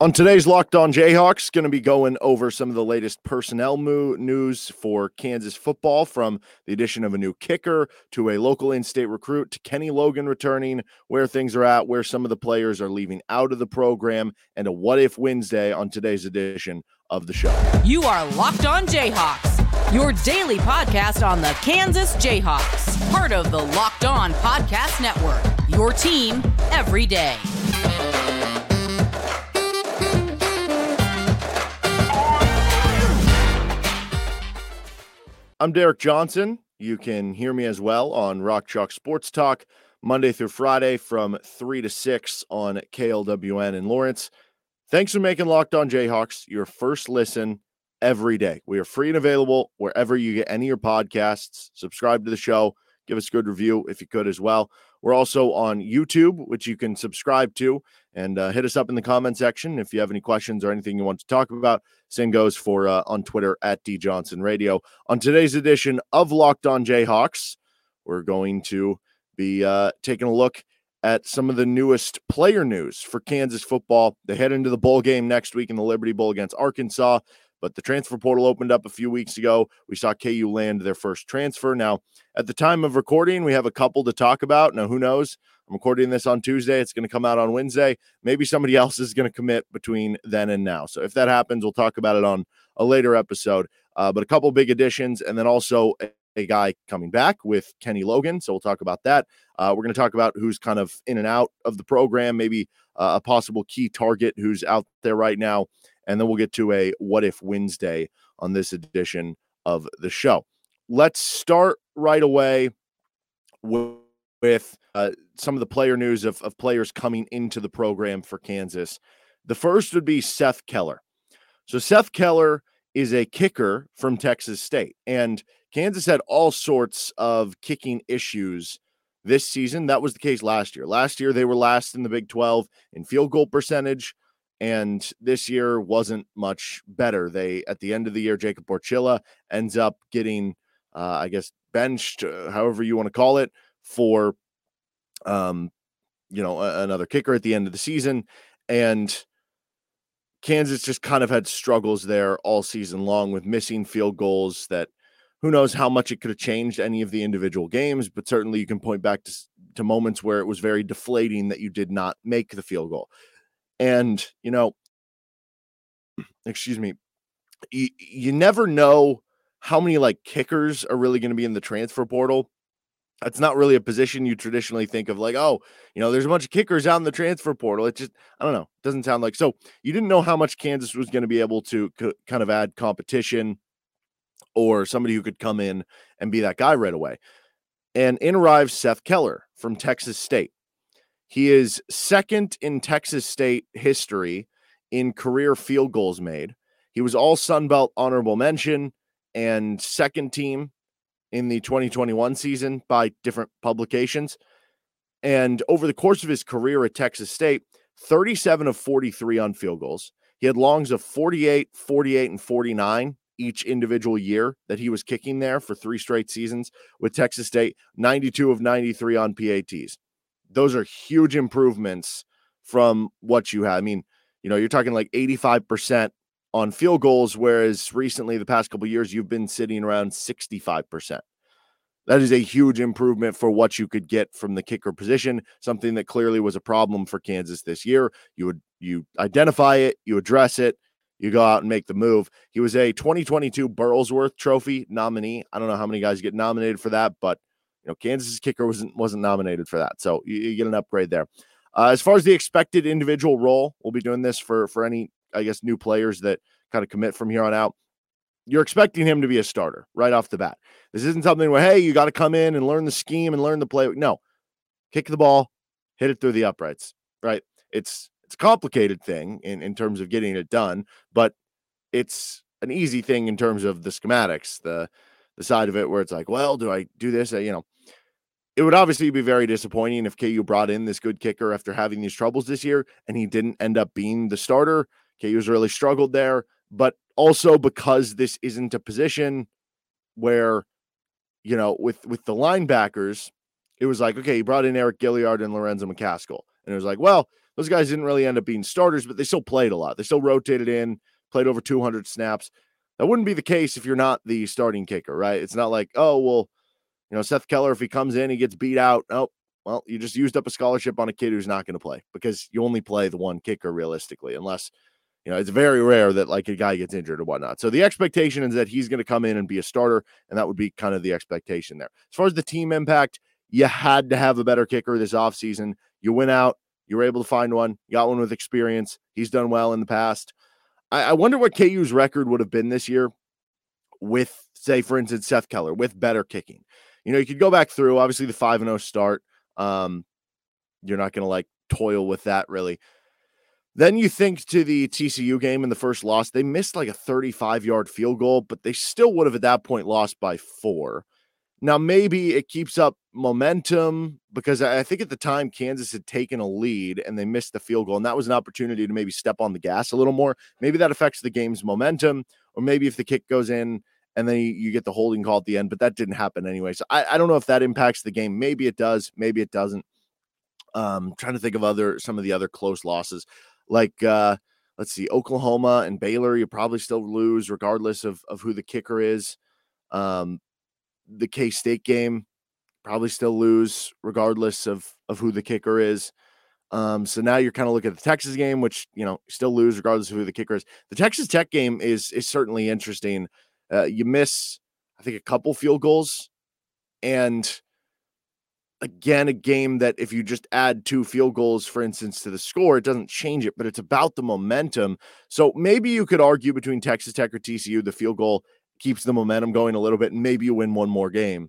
On today's Locked On Jayhawks, going to be going over some of the latest personnel mo- news for Kansas football from the addition of a new kicker to a local in state recruit to Kenny Logan returning, where things are at, where some of the players are leaving out of the program, and a What If Wednesday on today's edition of the show. You are Locked On Jayhawks, your daily podcast on the Kansas Jayhawks, part of the Locked On Podcast Network, your team every day. I'm Derek Johnson. You can hear me as well on Rock Chalk Sports Talk Monday through Friday from 3 to 6 on KLWN in Lawrence. Thanks for making Locked On Jayhawks your first listen every day. We are free and available wherever you get any of your podcasts. Subscribe to the show, give us a good review if you could as well. We're also on YouTube, which you can subscribe to, and uh, hit us up in the comment section if you have any questions or anything you want to talk about. Same goes for uh, on Twitter at D Johnson Radio. On today's edition of Locked On Jayhawks, we're going to be uh, taking a look at some of the newest player news for Kansas football. They head into the bowl game next week in the Liberty Bowl against Arkansas. But the transfer portal opened up a few weeks ago. We saw KU land their first transfer. Now, at the time of recording, we have a couple to talk about. Now, who knows? I'm recording this on Tuesday. It's going to come out on Wednesday. Maybe somebody else is going to commit between then and now. So if that happens, we'll talk about it on a later episode. Uh, but a couple big additions, and then also a, a, guy coming back with Kenny Logan. So we'll talk about that. Uh, we're going to talk about who's kind of in and out of the program, maybe uh, a possible key target who's out there right now and then we'll get to a what if Wednesday on this edition of the show. Let's start right away with, with uh, some of the player news of, of players coming into the program for Kansas. The first would be Seth Keller. So, Seth Keller is a kicker from Texas State, and Kansas had all sorts of kicking issues this season. That was the case last year. Last year, they were last in the Big 12 in field goal percentage and this year wasn't much better. They at the end of the year, Jacob Borcila ends up getting, uh, I guess, benched, uh, however you want to call it, for, um, you know, a- another kicker at the end of the season, and Kansas just kind of had struggles there all season long with missing field goals that. Who knows how much it could have changed any of the individual games, but certainly you can point back to, to moments where it was very deflating that you did not make the field goal. And, you know, excuse me, you, you never know how many like kickers are really going to be in the transfer portal. That's not really a position you traditionally think of like, oh, you know, there's a bunch of kickers out in the transfer portal. It just, I don't know, doesn't sound like so. You didn't know how much Kansas was going to be able to kind of add competition or somebody who could come in and be that guy right away. And in arrives Seth Keller from Texas State. He is second in Texas State history in career field goals made. He was all Sun Belt honorable mention and second team in the 2021 season by different publications. And over the course of his career at Texas State, 37 of 43 on field goals. He had longs of 48, 48, and 49 each individual year that he was kicking there for three straight seasons with Texas State, 92 of 93 on PATs those are huge improvements from what you had. I mean, you know, you're talking like 85% on field goals, whereas recently, the past couple years, you've been sitting around 65%. That is a huge improvement for what you could get from the kicker position, something that clearly was a problem for Kansas this year. You would you identify it, you address it, you go out and make the move. He was a 2022 Burlsworth Trophy nominee. I don't know how many guys get nominated for that, but you know, Kansas's kicker wasn't wasn't nominated for that, so you, you get an upgrade there. Uh, as far as the expected individual role, we'll be doing this for for any, I guess, new players that kind of commit from here on out. You're expecting him to be a starter right off the bat. This isn't something where hey, you got to come in and learn the scheme and learn the play. No, kick the ball, hit it through the uprights. Right? It's it's a complicated thing in in terms of getting it done, but it's an easy thing in terms of the schematics, the the side of it where it's like, well, do I do this? You know, it would obviously be very disappointing if KU brought in this good kicker after having these troubles this year and he didn't end up being the starter. KU's really struggled there, but also because this isn't a position where, you know, with with the linebackers, it was like, okay, he brought in Eriq Gilyard and Lorenzo McCaskill. And it was like, well, Those guys didn't really end up being starters, but they still played a lot. They still rotated in, played over 200 snaps. That wouldn't be the case if you're not the starting kicker, right? It's not like, oh, well, you know, Seth Keller, if he comes in, he gets beat out. Oh, well, you just used up a scholarship on a kid who's not going to play because you only play the one kicker realistically, unless you know, it's very rare that like a guy gets injured or whatnot. So the expectation is that he's going to come in and be a starter, and that would be kind of the expectation there. As far as the team impact, you had to have a better kicker this offseason. You went out, you were able to find one, you got one with experience. He's done well in the past. I, I wonder what KU's record would have been this year with, say, for instance, Seth Keller, with better kicking. You know, you could go back through, obviously, the 5 0 start. Um, you're not going to like toil with that really. Then you think to the TCU game in the first loss, they missed like a 35 yard field goal, but they still would have at that point lost by four. Now, maybe it keeps up momentum because I think at the time Kansas had taken a lead and they missed the field goal, and that was an opportunity to maybe step on the gas a little more. Maybe that affects the game's momentum, or maybe if the kick goes in and then you get the holding call at the end, but that didn't happen anyway. So I, I don't know if that impacts the game. Maybe it does, maybe it doesn't. Um, trying to think of other some of the other close losses like uh, let's see, Oklahoma and Baylor, you probably still lose regardless of of who the kicker is. Um, the K State game, probably still lose regardless of of who the kicker is. Um, so now you're kind of looking at the Texas game, which you know still lose regardless of who the kicker is. The Texas Tech game is is certainly interesting. Uh, you miss, I think, a couple field goals, and again a game that if you just add two field goals for instance to the score it doesn't change it but it's about the momentum so maybe you could argue between texas tech or tcu the field goal keeps the momentum going a little bit and maybe you win one more game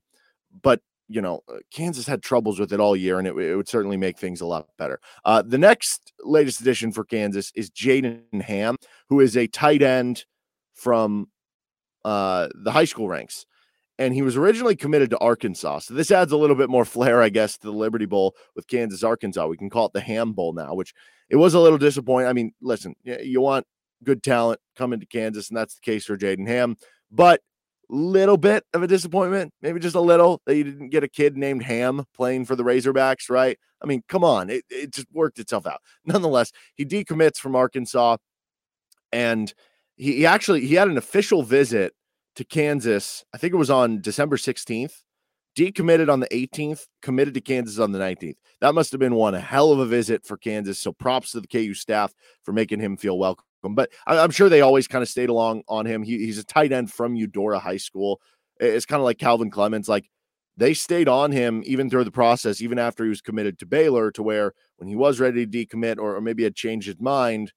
but you know uh, kansas had troubles with it all year and it, it would certainly make things a lot better uh, the next latest addition for kansas is jaden hamm who is a tight end from uh, the high school ranks and he was originally committed to Arkansas. So this adds a little bit more flair, I guess, to the Liberty Bowl with Kansas, Arkansas. We can call it the Ham Bowl now, which it was a little disappointing. I mean, listen, you want good talent coming to Kansas, and that's the case for Jaden Hamm, but little bit of a disappointment, maybe just a little that you didn't get a kid named Ham playing for the Razorbacks, right? I mean, come on, it, it just worked itself out. Nonetheless, he decommits from Arkansas, and he, he actually he had an official visit to Kansas. I think it was on December 16th. Decommitted on the 18th, committed to Kansas on the 19th. That must have been one hell of a visit for Kansas. So props to the KU staff for making him feel welcome. But I'm sure they always kind of stayed along on him. He, he's a tight end from Eudora High School. It's kind of like Calvin Clemens. Like they stayed on him even through the process, even after he was committed to Baylor, to where when he was ready to decommit or, or maybe had changed his mind,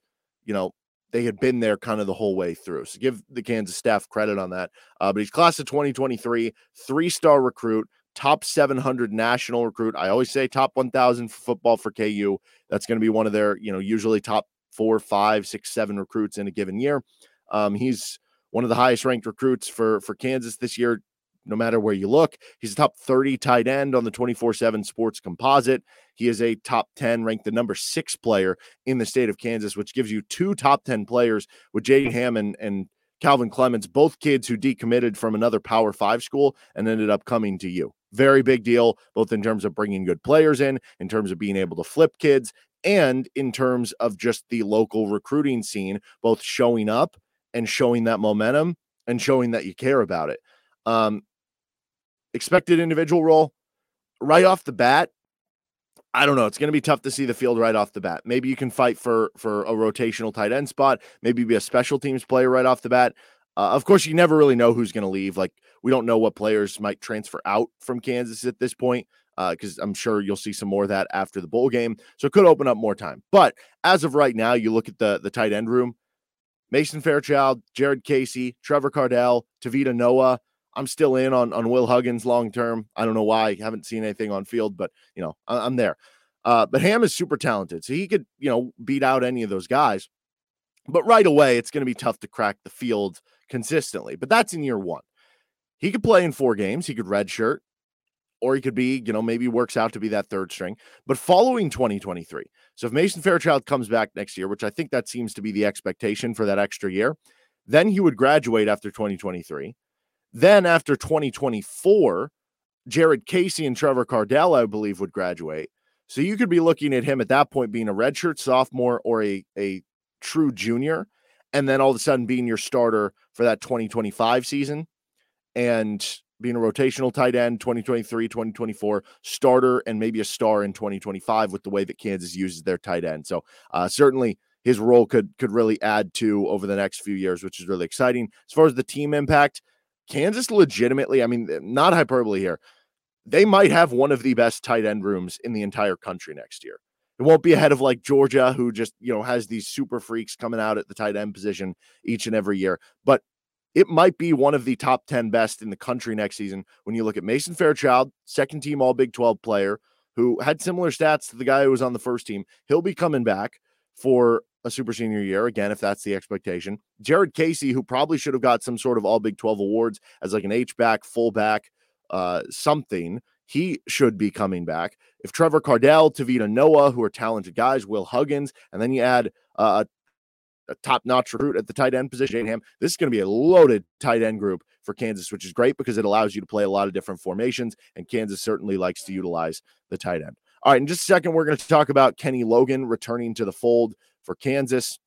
you know, they had been there kind of the whole way through. So give the Kansas staff credit on that. Uh, but he's class of 2023, three star recruit, top 700 national recruit. I always say top 1,000 for football for KU. That's going to be one of their, you know, usually top four, five, six, seven recruits in a given year. Um, he's one of the highest ranked recruits for for Kansas this year no matter where you look. He's a top 30 tight end on the 24 7 sports composite. He is a top 10, ranked the number six player in the state of Kansas, which gives you two top 10 players with Jaden Hammond and Calvin Clemens, both kids who decommitted from another Power Five school and ended up coming to you. Very big deal, both in terms of bringing good players in, in terms of being able to flip kids, and in terms of just the local recruiting scene, both showing up and showing that momentum and showing that you care about it. Um, expected individual role right off the bat. I don't know. It's going to be tough to see the field right off the bat. Maybe you can fight for for a rotational tight end spot. Maybe be a special teams player right off the bat. Uh, of course, you never really know who's going to leave. Like we don't know what players might transfer out from Kansas at this point because uh, I'm sure you'll see some more of that after the bowl game. So it could open up more time. But as of right now, you look at the the tight end room: Mason Fairchild, Jared Casey, Trevor Kardell, Tavita Noah. I'm still in on on Will Huggins long term. I don't know why. I haven't seen anything on field, but you know, I, am there. Uh, but Ham is super talented, so he could you know beat out any of those guys. But right away, it's going to be tough to crack the field consistently. But that's in year one. He could play in four games. He could redshirt, or he could be, you know, maybe works out to be that third string. But following 2023, so if Mason Fairchild comes back next year, which I think that seems to be the expectation for that extra year, then he would graduate after 2023. Then after 2024, Jared Casey and Trevor Kardell, I believe, would graduate. So you could be looking at him at that point being a redshirt sophomore or a, a true junior, and then all of a sudden being your starter for that 2025 season and being a rotational tight end 2023, 2024, starter, and maybe a star in 2025 with the way that Kansas uses their tight end. So uh, certainly his role could could really add to over the next few years, which is really exciting. As far as the team impact, Kansas legitimately, I mean, not hyperbole here, they might have one of the best tight end rooms in the entire country next year. It won't be ahead of like Georgia, who just, you know, has these super freaks coming out at the tight end position each and every year. But it might be one of the top 10 best in the country next season when you look at Mason Fairchild, second team All Big 12 player, who had similar stats to the guy who was on the first team. He'll be coming back for a super senior year again, if that's the expectation. Jared Casey, who probably should have got some sort of All Big 12 awards as like an H back, fullback, uh, something. He should be coming back. If Trevor Kardell, Tavita Noah, who are talented guys, Will Huggins, and then you add uh, a top notch recruit at the tight end position, Ham, this is going to be a loaded tight end group for Kansas, which is great because it allows you to play a lot of different formations. And Kansas certainly likes to utilize the tight end. All right, in just a second, we're going to talk about Kenny Logan returning to the fold for Kansas.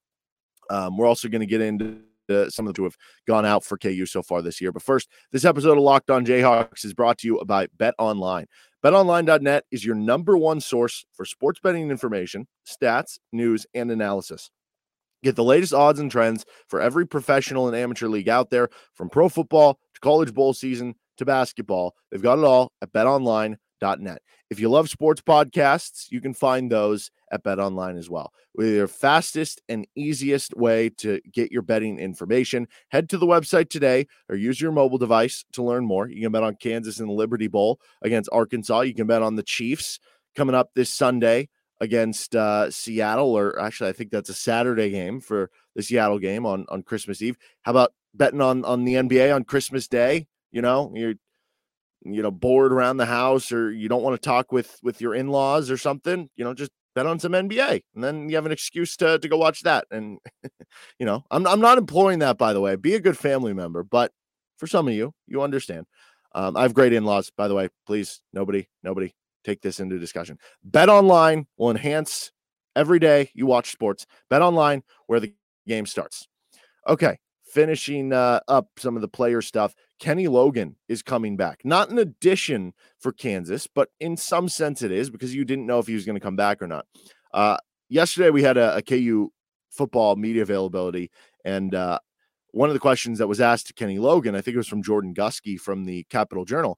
Um, we're also going to get into some of the who have gone out for KU so far this year. But first, this episode of Locked On Jayhawks is brought to you by Bet Online. BetOnline.net is your number one source for sports betting information, stats, news, and analysis. Get the latest odds and trends for every professional and amateur league out there, from pro football to college bowl season to basketball. They've got it all at betonline.net. If you love sports podcasts, you can find those at BetOnline as well. With your fastest and easiest way to get your betting information, head to the website today or use your mobile device to learn more. You can bet on Kansas in the Liberty Bowl against Arkansas. You can bet on the Chiefs coming up this Sunday against uh, Seattle, or actually, I think that's a Saturday game for the Seattle game on on Christmas Eve. How about betting on on the NBA on Christmas Day? You know, you're you know bored around the house, or you don't want to talk with with your in laws or something. You know, just bet on some NBA, and then you have an excuse to to go watch that. And you know, I'm I'm not imploring that, by the way. Be a good family member, but for some of you, you understand. Um, I have great in laws, by the way. Please, nobody, nobody take this into discussion. Bet online will enhance every day you watch sports. Bet online where the game starts. Okay, finishing uh, up some of the player stuff. Kenny Logan is coming back. Not an addition for Kansas, but in some sense it is because you didn't know if he was going to come back or not. Uh, yesterday we had a, a, KU football media availability, and uh, one of the questions that was asked to Kenny Logan, I think it was from Jordan Guskey from the Capital Journal,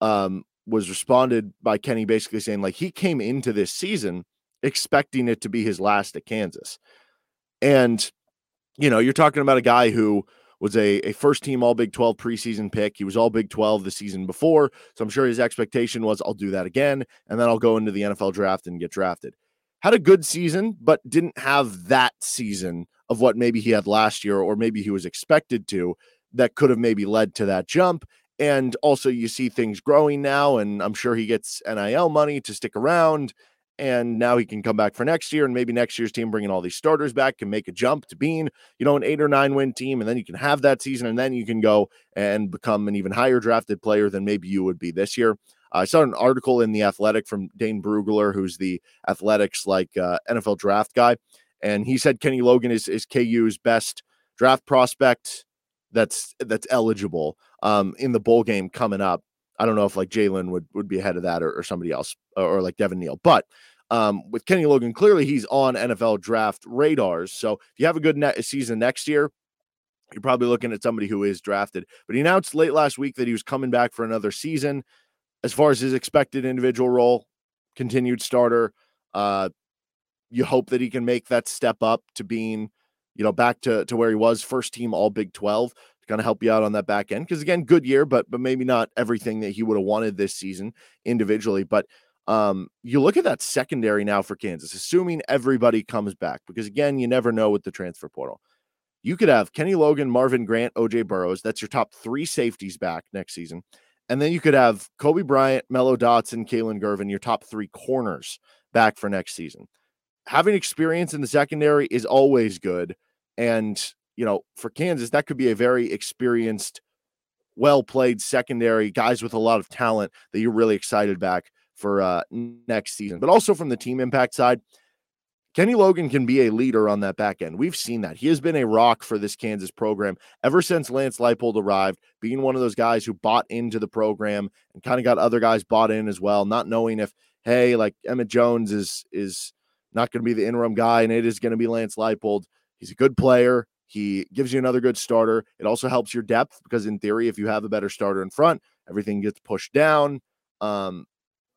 um, was responded by Kenny basically saying like he came into this season expecting it to be his last at Kansas. And you know, you're talking about a guy who was a, a first team all Big 12 preseason pick. He was all Big 12 the season before. So I'm sure his expectation was I'll do that again and then I'll go into the NFL draft and get drafted. Had a good season, but didn't have that season of what maybe he had last year or maybe he was expected to that could have maybe led to that jump. And also, you see things growing now, and I'm sure he gets NIL money to stick around. And now he can come back for next year, and maybe next year's team bringing all these starters back can make a jump to being, you know, an eight or nine win team, and then you can have that season, and then you can go and become an even higher drafted player than maybe you would be this year. I saw an article in the Athletic from Dane Brugler, who's the Athletics like uh, NFL draft guy, and he said Kenny Logan is is KU's best draft prospect that's that's eligible um, in the bowl game coming up. I don't know if like Jalon would would be ahead of that or, or somebody else or, or, like Devin Neal, but um, with Kenny Logan, clearly he's on NFL draft radars. So if you have a good net season next year, you're probably looking at somebody who is drafted. But he announced late last week that he was coming back for another season. As far as his expected individual role, continued starter. Uh, you hope that he can make that step up to being you know, back to, to where he was, first team all Big 12 to kind of help you out on that back end. Because again, good year, but but maybe not everything that he would have wanted this season individually. But um, you look at that secondary now for Kansas, assuming everybody comes back, because again, you never know with the transfer portal. You could have Kenny Logan, Marvin Grant, OJ Burroughs. That's your top three safeties back next season. And then you could have Cobee Bryant, Mello Dotson, Kalon Gervin, your top three corners back for next season having experience in the secondary is always good. And, you know, for Kansas, that could be a very experienced, well played secondary, guys with a lot of talent that you're really excited back for uh, next season. But also from the team impact side, Kenny Logan can be a leader on that back end. We've seen that. He has been a rock for this Kansas program ever since Lance Leipold arrived, being one of those guys who bought into the program and kind of got other guys bought in as well, not knowing if, hey, like Emmett Jones is is not going to be the interim guy and it is going to be Lance Leipold. He's a good player. He gives you another good starter. It also helps your depth because, in theory, if you have a better starter in front, everything gets pushed down. Um,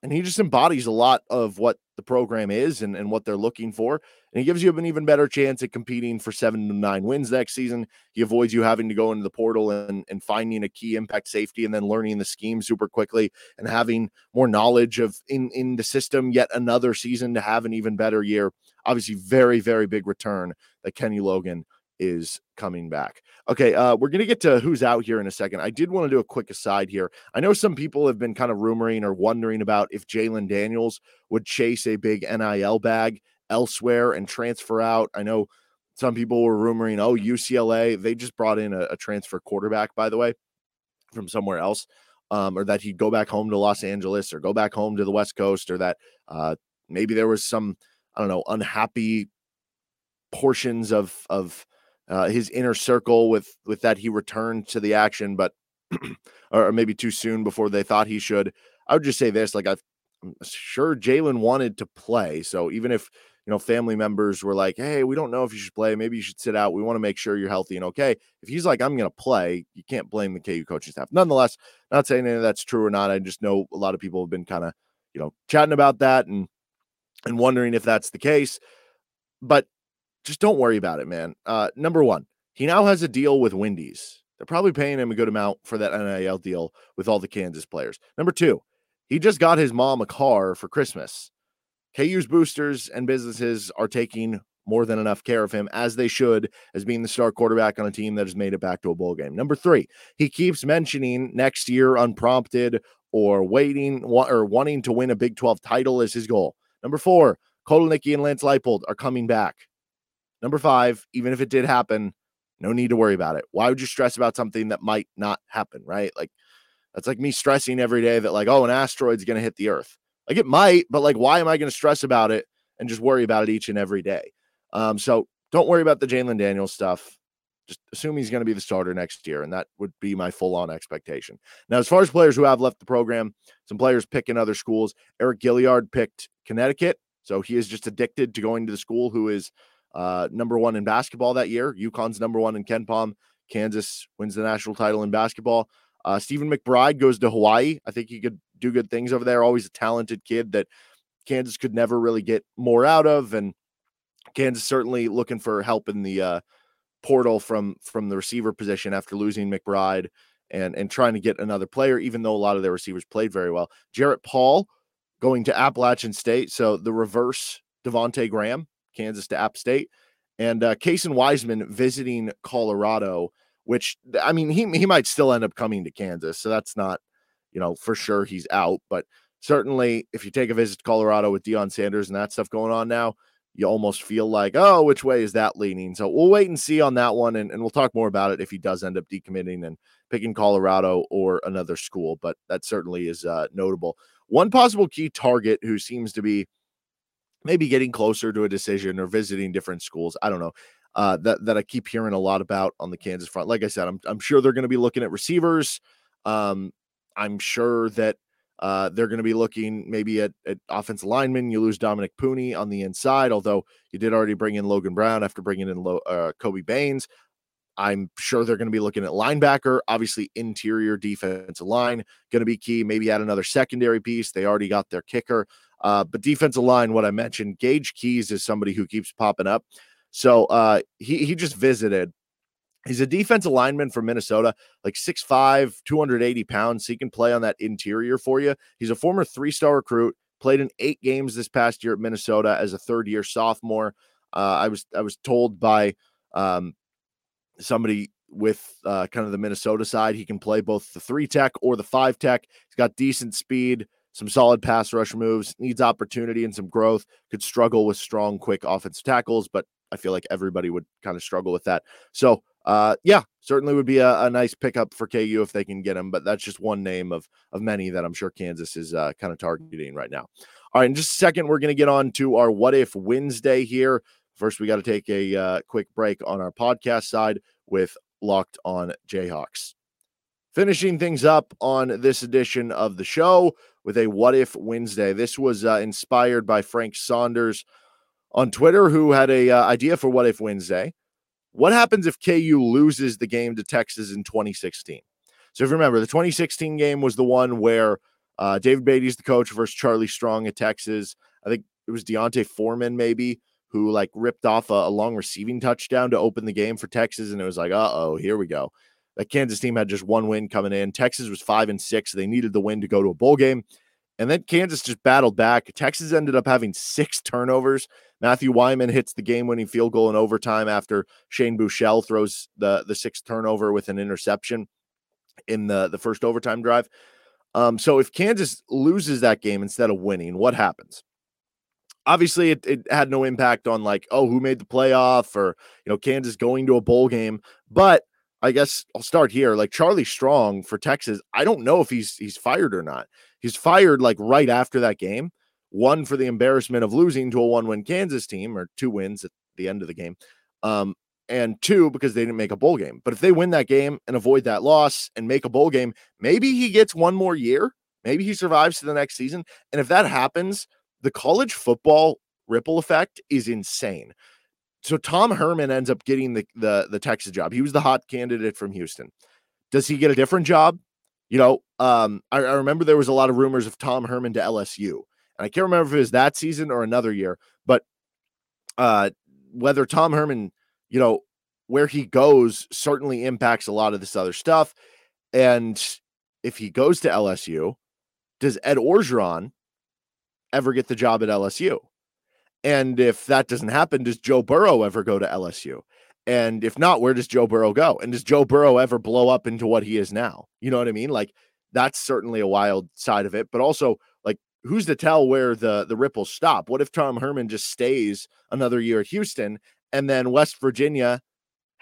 and he just embodies a lot of what the program is and, and what they're looking for. And he gives you an even better chance at competing for seven to nine wins next season. He avoids you having to go into the portal and, and finding a key impact safety and then learning the scheme super quickly and having more knowledge of in, in the system yet another season to have an even better year. Obviously, very, very big return that Kenny Logan is coming back. Okay, uh, we're gonna get to who's out here in a second. I did want to do a quick aside here. I know some people have been kind of rumoring or wondering about if Jalon Daniels would chase a big NIL bag elsewhere and transfer out. I know some people were rumoring, oh, UCLA, they just brought in a, a transfer quarterback, by the way, from somewhere else. Um, or that he'd go back home to Los Angeles or go back home to the West Coast, or that uh, maybe there was some, I don't know, unhappy portions of of uh, his inner circle with with that he returned to the action, but or maybe too soon before they thought he should. I would just say this: like i am sure Jalon wanted to play, so even if you know family members were like, "Hey, we don't know if you should play. Maybe you should sit out. We want to make sure you're healthy and okay." If he's like, "I'm going to play," you can't blame the KU coaching staff. Nonetheless, not saying any of that's true or not. I just know a lot of people have been kind of you know chatting about that and and wondering if that's the case. But just don't worry about it, man. Uh, number one, he now has a deal with Wendy's. They're probably paying him a good amount for that NIL deal with all the Kansas players. Number two, he just got his mom a car for Christmas. KU's boosters and businesses are taking more than enough care of him, as they should, as being the star quarterback on a team that has made it back to a bowl game. Number three, he keeps mentioning next year unprompted or waiting or wanting to win a Big 12 title is his goal. Number four, Kotelnicki and Lance Leipold are coming back. Number five, even if it did happen, no need to worry about it. Why would you stress about something that might not happen, right? Like that's like me stressing every day that like, oh, an asteroid's going to hit the earth. Like it might, but like, why am I going to stress about it and just worry about it each and every day? Um, so don't worry about the Jalon Daniels stuff. Just assume he's going to be the starter next year, and that would be my full-on expectation. Now, as far as players who have left the program, some players picking other schools. Eriq Gilyard picked Connecticut, so he is just addicted to going to the school who is uh, number one in basketball that year. UConn's number one in KenPom. Kansas wins the national title in basketball. Uh, Steven McBride goes to Hawaii. I think he could do good things over there. Always a talented kid that Kansas could never really get more out of, and Kansas certainly looking for help in the uh, portal from from the receiver position after losing McBride and and trying to get another player. Even though a lot of their receivers played very well, Jarrett Paul going to Appalachian State, so the reverse Devonte Graham Kansas to App State, and uh, Cason Wiseman visiting Colorado. Which I mean, he he might still end up coming to Kansas, so that's not, you know, for sure he's out. But certainly, if you take a visit to Colorado with Deion Sanders and that stuff going on now, you almost feel like, oh, which way is that leaning? So we'll wait and see on that one, and, and we'll talk more about it if he does end up decommitting and picking Colorado or another school. But that certainly is uh, notable. One possible key target who seems to be maybe getting closer to a decision or visiting different schools. I don't know. Uh, that that I keep hearing a lot about on the Kansas front. Like I said, I'm I'm sure they're going to be looking at receivers. Um, I'm sure that uh, they're going to be looking maybe at, at offensive linemen. You lose Dominic Puni on the inside, although you did already bring in Logan Brown after bringing in Lo, uh, Kobe Baines. I'm sure they're going to be looking at linebacker, obviously interior defensive line going to be key. Maybe add another secondary piece. They already got their kicker. Uh, but defensive line, what I mentioned, Gage Keys is somebody who keeps popping up. So uh, he he just visited. He's a defensive lineman from Minnesota, like 6'5, 280 pounds. So he can play on that interior for you. He's a former three star recruit, played in eight games this past year at Minnesota as a third year sophomore. Uh, I was I was told by um, somebody with uh, kind of the Minnesota side, he can play both the three tech or the five tech. He's got decent speed, some solid pass rush moves, needs opportunity and some growth, could struggle with strong, quick offensive tackles, but I feel like everybody would kind of struggle with that. So uh, yeah, certainly would be a, a, nice pickup for KU if they can get him. But that's just one name of of many that I'm sure Kansas is uh, kind of targeting right now. All right, in just a second, we're going to get on to our What If Wednesday here. First, we got to take a uh, quick break on our podcast side with Locked on Jayhawks. Finishing things up on this edition of the show with a What If Wednesday. This was uh, inspired by Frank Saunders on Twitter, who had a uh, idea for What If Wednesday. What happens if KU loses the game to Texas in 2016? So if you remember, the 2016 game was the one where uh, David Beaty's the coach versus Charlie Strong at Texas. I think it was D'Onta Foreman, maybe, who like ripped off a, a long receiving touchdown to open the game for Texas. And it was like, uh oh, here we go. That Kansas team had just one win coming in. Texas was five and six. They needed the win to go to a bowl game. And then Kansas just battled back. Texas ended up having six turnovers. Matthew Wyman hits the game-winning field goal in overtime after Shane Buechele throws the the sixth turnover with an interception in the the first overtime drive. Um, so if Kansas loses that game instead of winning, what happens? Obviously, it, it had no impact on like, oh, who made the playoff or you know, Kansas going to a bowl game. But I guess I'll start here. Like Charlie Strong for Texas, I don't know if he's he's fired or not. He's fired like right after that game. One for the embarrassment of losing to a one-win Kansas team or two wins at the end of the game. Um, and two because they didn't make a bowl game. But if they win that game and avoid that loss and make a bowl game, maybe he gets one more year. Maybe he survives to the next season. And if that happens, the college football ripple effect is insane. So Tom Herman ends up getting the the the Texas job. He was the hot candidate from Houston. Does he get a different job? You know, um, I, I, remember there was a lot of rumors of Tom Herman to LSU, and I can't remember if it was that season or another year, but uh, whether Tom Herman, you know, where he goes certainly impacts a lot of this other stuff. And if he goes to LSU, does Ed Orgeron ever get the job at LSU? And if that doesn't happen, does Joe Burrow ever go to LSU? And if not, where does Joe Burrow go? And does Joe Burrow ever blow up into what he is now? You know what I mean? Like that's certainly a wild side of it. But also, like, who's to tell where the the ripples stop? What if Tom Herman just stays another year at Houston and then West Virginia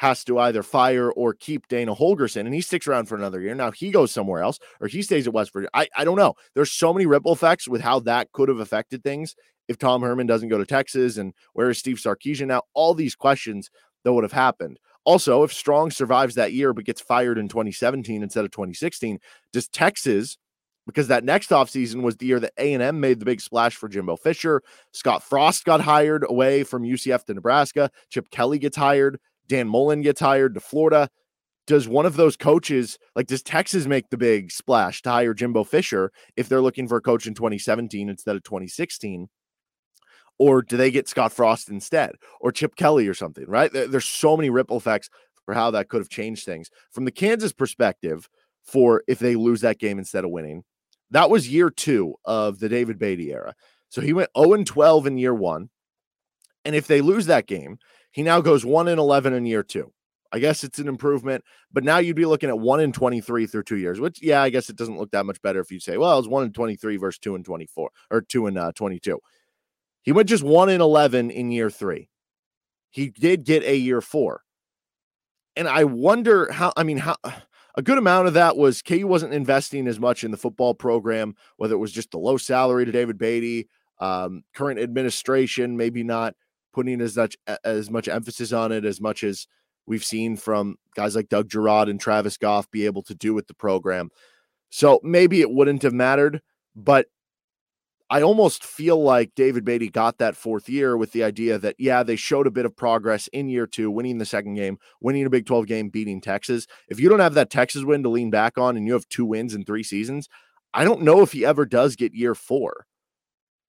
has to either fire or keep Dana Holgorsen and he sticks around for another year. Now he goes somewhere else or he stays at West Virginia. I, I don't know. There's so many ripple effects with how that could have affected things if Tom Herman doesn't go to Texas and where is Steve Sarkisian now? All these questions that would have happened. Also, if Strong survives that year but gets fired in 2017 instead of 2016, does Texas, because that next offseason was the year that A&M made the big splash for Jimbo Fisher, Scott Frost got hired away from UCF to Nebraska, Chip Kelly gets hired, Dan Mullen gets hired to Florida. Does one of those coaches, like, does Texas make the big splash to hire Jimbo Fisher if they're looking for a coach in 2017 instead of 2016? or do they get Scott Frost instead or Chip Kelly or something, right? There's so many ripple effects for how that could have changed things. From the Kansas perspective, for if they lose that game instead of winning, that was year two of the David Beaty era. So he went 0 and 12 in year one. And if they lose that game, he now goes 1 and 11 in year two. I guess it's an improvement, but now you'd be looking at 1 and 23 through two years, which, yeah, I guess it doesn't look that much better if you say, well, it's 1 and 23 versus 2 and 24 or 2 and uh, 22. He went just one in 11 in year three. He did get a year four. And I wonder how, I mean, how a good amount of that was KU wasn't investing as much in the football program, whether it was just the low salary to David Beaty, um, current administration, maybe not putting as much as much emphasis on it as much as we've seen from guys like Doug Girod and Travis Goff be able to do with the program. So maybe it wouldn't have mattered, but I almost feel like David Beaty got that fourth year with the idea that, yeah, they showed a bit of progress in year two, winning the second game, winning a Big 12 game, beating Texas. If you don't have that Texas win to lean back on and you have two wins in three seasons, I don't know if he ever does get year four.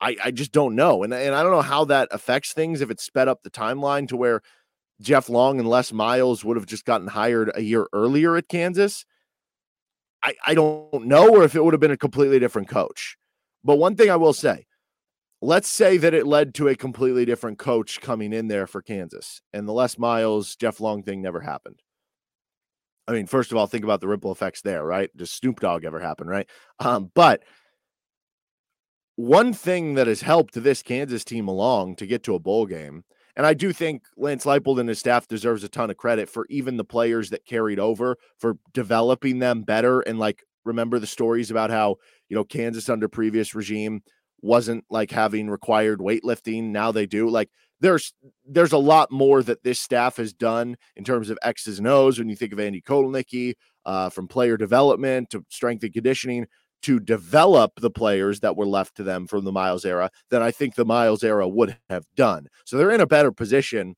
I, I just don't know. And, and I don't know how that affects things if it sped up the timeline to where Jeff Long and Les Miles would have just gotten hired a year earlier at Kansas. I, I don't know, or if it would have been a completely different coach. But one thing I will say, let's say that it led to a completely different coach coming in there for Kansas and the Les Miles, Jeff Long thing never happened. I mean, first of all, think about the ripple effects there, right? Does Snoop Dogg ever happen, right? Um, but one thing that has helped this Kansas team along to get to a bowl game, And I do think Lance Leipold and his staff deserves a ton of credit for even the players that carried over for developing them better. And like, remember the stories about how, you know, Kansas under previous regime wasn't like having required weightlifting. Now they do. Like, there's there's a lot more that this staff has done in terms of X's and O's when you think of Andy Kotelnicki, uh, from player development to strength and conditioning to develop the players that were left to them from the Miles era than I think the Miles era would have done. So they're in a better position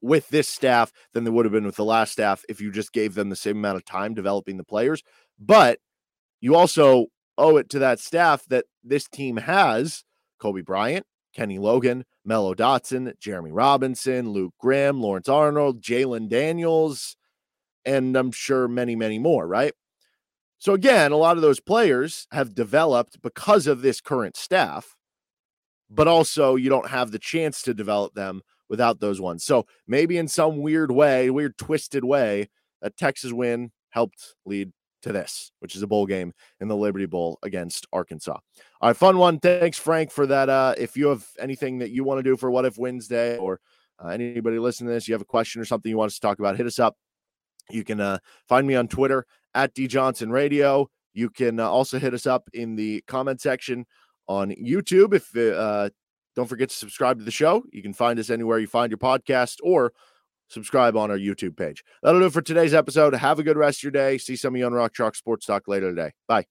with this staff than they would have been with the last staff if you just gave them the same amount of time developing the players. But you also owe it to that staff that this team has Cobee Bryant, Kenny Logan, Mello Dotson, Jeremy Robinson, Luke Graham, Lawrence Arnold, Jalon Daniels, and I'm sure many, many more, right? So again, a lot of those players have developed because of this current staff, but also you don't have the chance to develop them without those ones. So maybe in some weird way, weird twisted way, that Texas win helped lead to this, which is a bowl game in the Liberty Bowl against Arkansas. All right, fun one. Thanks, Frank, for that. Uh, if you have anything that you want to do for What If Wednesday or uh, anybody listening to this, you have a question or something you want us to talk about, hit us up. You can uh, find me on Twitter at D Johnson Radio. You can uh, also hit us up in the comment section on YouTube. If uh, don't forget to subscribe to the show, you can find us anywhere you find your podcast or subscribe on our YouTube page. That'll do it for today's episode. Have a good rest of your day. See some of you on Rock Chalk Sports Talk later today. Bye.